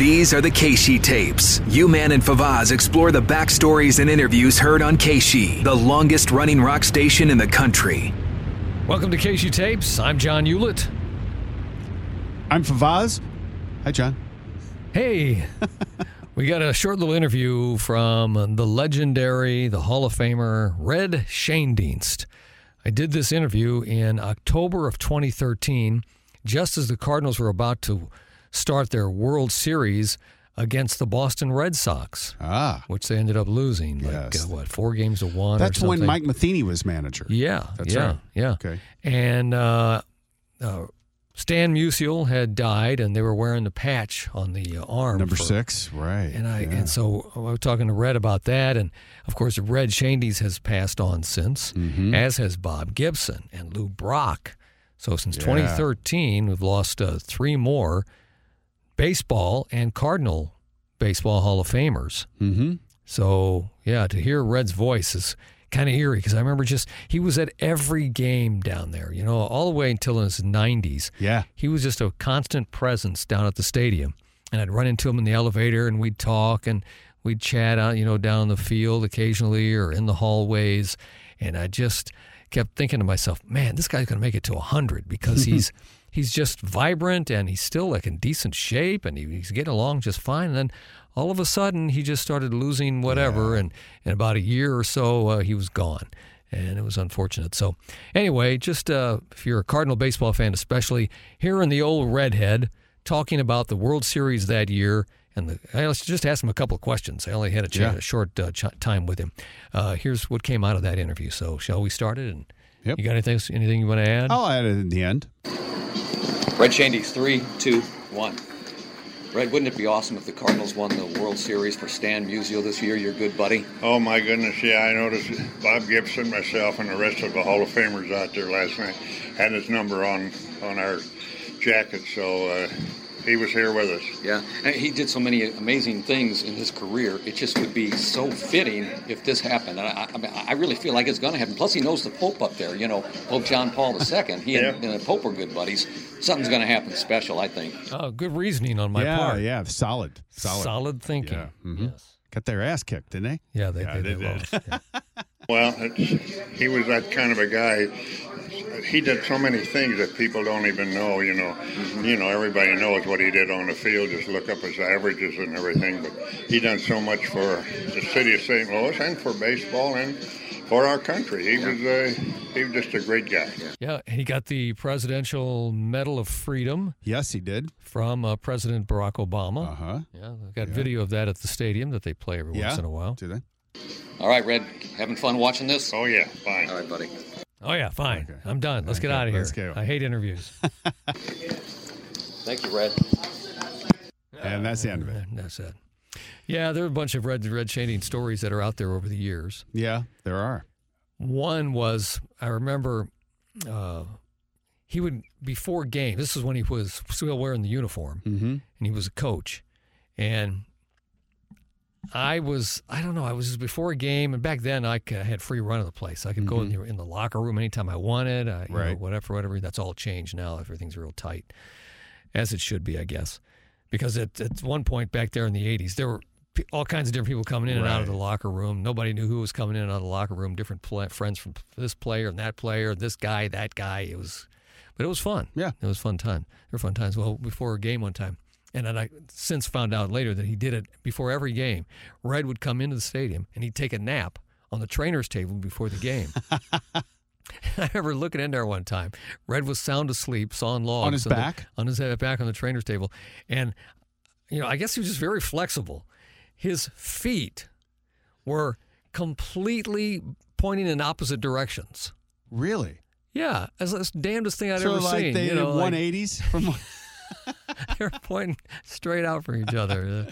These are the KSHE tapes. U-Man and Favaz explore the backstories and interviews heard on KSHE, the longest running rock station in the country. Welcome to KSHE Tapes. I'm John Ulett. I'm Favaz. Hi, John. Hey, we got a short little interview from the legendary, the Hall of Famer, Red Schoendienst. I did this interview in October of 2013, just as the Cardinals were about to start their World Series against the Boston Red Sox, Ah, which they ended up losing, like Yes. uh, what, four games to one. or that's when. Mike Matheny was manager. Yeah, That's yeah, right. yeah. Okay. And uh, uh, Stan Musial had died, and they were wearing the patch on the uh, arm. Number for- six, right. And I yeah. and so I was talking to Red about that, and of course, Red Schoendienst has passed on since, Mm-hmm. as has Bob Gibson and Lou Brock. So since Yeah. 2013, we've lost uh, three more baseball and Cardinal baseball Hall of Famers. Mm-hmm. So yeah, to hear Red's voice is kind of eerie because I remember just he was at every game down there, you know, all the way until his 90s. Yeah. He was just a constant presence down at the stadium, and I'd run into him in the elevator, and we'd talk and we'd chat out, you know, down the field occasionally or in the hallways, and I just kept thinking to myself, man, this guy's going to make it to 100 because he's he's just vibrant and he's still like in decent shape and he, he's getting along just fine. And then all of a sudden, he just started losing whatever, and in about a year or so, uh, he was gone. And it was unfortunate. So, anyway, just uh, if you're a Cardinal baseball fan, especially hearing the old redhead talking about the World Series that year, and the, I just ask him a couple of questions. I only had a, ch- Yeah. a short uh, ch- time with him. Uh, here's what came out of that interview. So, shall we start it? And Yep. you got anything? Anything you want to add? I'll add it in the end. Red Schoendienst three, two, one. Red, wouldn't it be awesome if the Cardinals won the World Series for Stan Musial this year, your good buddy? Oh my goodness, yeah, I noticed Bob Gibson, myself, and the rest of the Hall of Famers out there last night had his number on on our jacket, so uh, he was here with us. Yeah, and he did so many amazing things in his career. It just would be so fitting if this happened. And I, I, mean, I really feel like it's going to happen. Plus, he knows the Pope up there. You know, Pope John Paul II. He and, Yeah. and the Pope are good buddies. Something's going to happen special, I think. Oh, good reasoning on my yeah, part. yeah, solid, solid. solid thinking. Yeah, mhm. Yes. Got their ass kicked, didn't they? Yeah, they, Yeah, they, they they did. lost. Yeah. Well, it's, he was that kind of a guy. He did so many things that people don't even know. You know, you know, everybody knows what he did on the field. Just look up his averages and everything. But he done so much for the city of St. Louis and for baseball and for our country. He was a, he was just a great guy. Yeah, he got the Presidential Medal of Freedom Yes, he did. from uh, President Barack Obama. Uh huh. Yeah, they've got video of that at the stadium that they play every Yeah. once in a while. Do they? All right, Red, having fun watching this? Oh yeah, fine. All right, buddy. Oh yeah, fine. Okay. I'm done. Let's get out of here. let's go. I hate interviews. Thank you, Red. And that's the end of it. That's it. Yeah, there are a bunch of red red Schoendienst stories that are out there over the years. Yeah, there are. One was I remember uh, he would before game. This is when he was still wearing the uniform, Mm-hmm. and he was a coach. And I was I don't know I was just before a game, and back then I had free run of the place. I could go in mm-hmm. the, in the locker room anytime I wanted. I, you know, Right. whatever, whatever. That's all changed now. Everything's real tight, as it should be, I guess. Because at, at one point back there in the '80s, there were all kinds of different people coming in and out of the locker room. Nobody knew who was coming in and out of the locker room. Different friends from this player and that player, this guy, that guy. It was, but it was fun. Yeah. it was fun time. There were fun times. Well, before a game one time, and then I since found out later that he did it before every game. Red would come into the stadium and he'd take a nap on the trainer's table before the game. I remember looking in there one time. Red was sound asleep, sawing logs On his the- back? on his head, back on the trainer's table, and you know, I guess he was just very flexible. His feet were completely pointing in opposite directions. Really? Yeah, that's the damnedest thing I'd so ever like seen. they you know, did like- 180s from. They're pointing straight out for each other.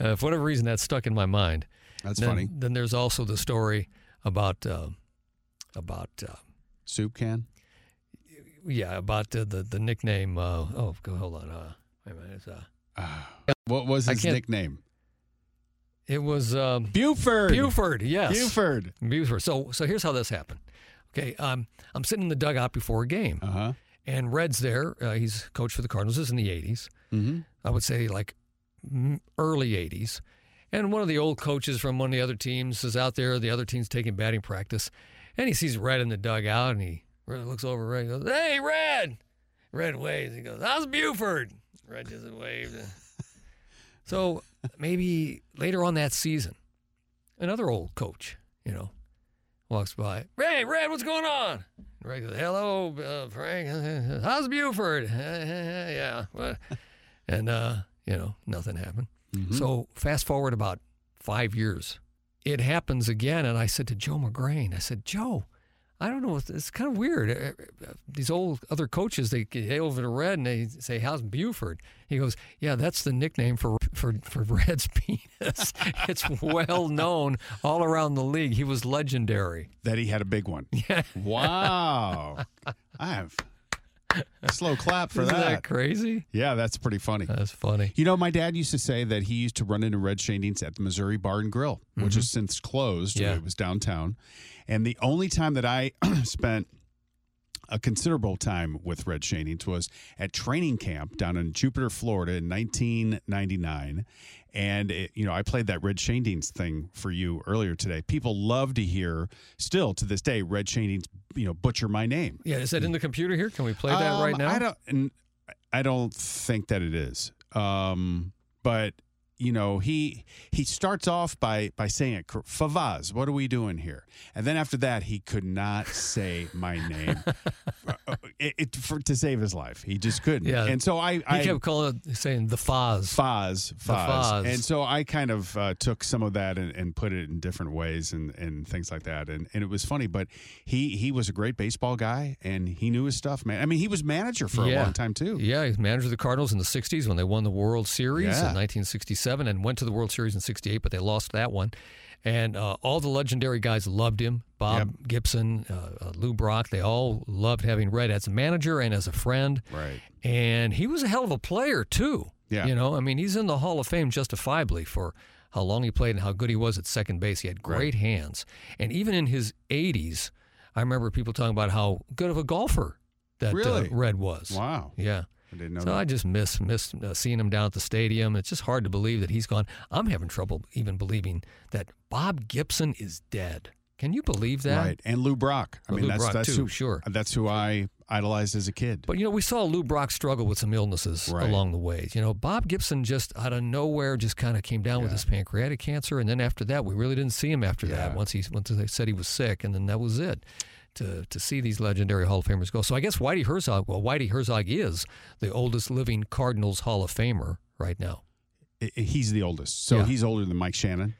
Uh, uh, for whatever reason, that stuck in my mind. That's then, funny. Then there's also the story about uh, about uh, Soup can. yeah about the the nickname. Uh, oh, go hold on. Uh, wait a minute. It's, uh, What was his nickname? it was um, Buford. Buford. Yes, Buford. Buford. So so here's how this happened. Okay, um, I'm sitting in the dugout before a game, Uh huh. And Red's there. Uh, he's coach for the Cardinals. This is in the '80s. Mm-hmm. I would say like early 80s. And one of the old coaches from one of the other teams is out there. The other team's taking batting practice. And he sees Red in the dugout and he looks over at Red and goes, Hey, Red! Red waves. He goes, How's Buford? Red just waved. so maybe later on that season, another old coach, you know, walks by. Hey, Red, what's going on? Hello, uh, Frank. How's Buford? yeah. And uh, you know nothing happened. So fast forward about five years, it happens again, and I said to Joe McGrain, I said, Joe, I don't know, it's, kind of weird. Uh, uh, These old other coaches, they hail over to Red and they say, "How's Buford?" He goes, "Yeah, that's the nickname for for for Red's penis. it's well known all around the league. He was legendary." That he had a big one. Yeah. Wow. I have a slow clap for Isn't that that. crazy? Yeah, that's pretty funny. That's funny. You know, my dad used to say that he used to run into Red Schoendienst at the Missouri Bar and Grill, which has since closed. Mm-hmm. Yeah. It was downtown. And the only time that I spent a considerable time with Red Schoendienst was at training camp down in Jupiter, Florida in 1999. And, it, you know, I played that Red Schoendienst thing for you earlier today. People love to hear, still to this day, Red Schoendienst, you know, butcher my name. Yeah, is that in the computer here? Can we play that Um, right now? I don't. I don't think that it is. Um, but you know, he he starts off by by saying it. Favaz, what are we doing here? And then after that, he could not say my name it, it- for to save his life. He just couldn't. Yeah. And so I he I kept calling it, saying the Foz. Foz, Foz. And so I kind of uh, took some of that and, and put it in different ways and, and things like that. And, and it was funny, but he, he was a great baseball guy and he knew his stuff, man. I mean, he was manager for a long time, too. Yeah, he was manager of the Cardinals in the 60s when they won the World Series Yeah. in 1967 and went to the World Series in 68, but they lost that one. And uh, all the legendary guys loved him. Bob Gibson, uh, uh, Lou Brock, they all loved having Red as a manager and as a friend. Right. And he was a hell of a player, too. Yeah. You know, I mean, he's in the Hall of Fame justifiably for how long he played and how good he was at second base. He had great hands. And even in his 80s, I remember people talking about how good of a golfer that Really? uh, Red was. Wow. Yeah. I didn't know So that. I just miss miss uh, seeing him down at the stadium. It's just hard to believe that he's gone. I'm having trouble even believing that Bob Gibson is dead. Can you believe that? Right. And Lou Brock. I mean, Lou that's, Brock, that's too, who, sure. That's who I idolized as a kid. But you know, we saw Lou Brock struggle with some illnesses Right. along the way. You know, Bob Gibson just out of nowhere just kind of came down with his pancreatic cancer, and then after that, we really didn't see him after that. Once he once they said he was sick, and then that was it. To to see these legendary Hall of Famers go. So I guess Whitey Herzog. Well, Whitey Herzog is the oldest living Cardinals Hall of Famer right now. He's the oldest. So Yeah. he's older than Mike Shannon.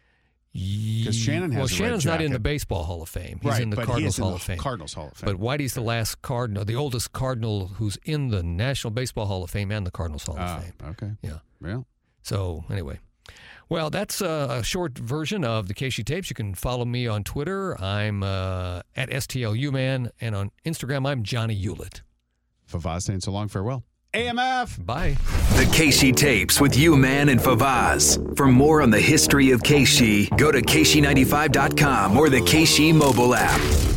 Because Shannon has well, Shannon's not in the. Baseball Hall of Fame. He's right. in the Cardinals in Hall the of Fame. Cardinals Hall of Fame. But Whitey's the last Cardinal, the oldest Cardinal who's in the National Baseball Hall of Fame and the Cardinals Hall Ah, of Fame. okay. Yeah. Well, So anyway, well, that's uh, a short version of the KSHE tapes. You can follow me on Twitter. I'm uh, at STLUman, and on Instagram, I'm Johnny Ulett. Favaz saying so long, farewell. AMF. Bye. The KSHE tapes with you, man, and Favaz. For more on the history of KSHE, go to KSHE95.com or the KSHE mobile app.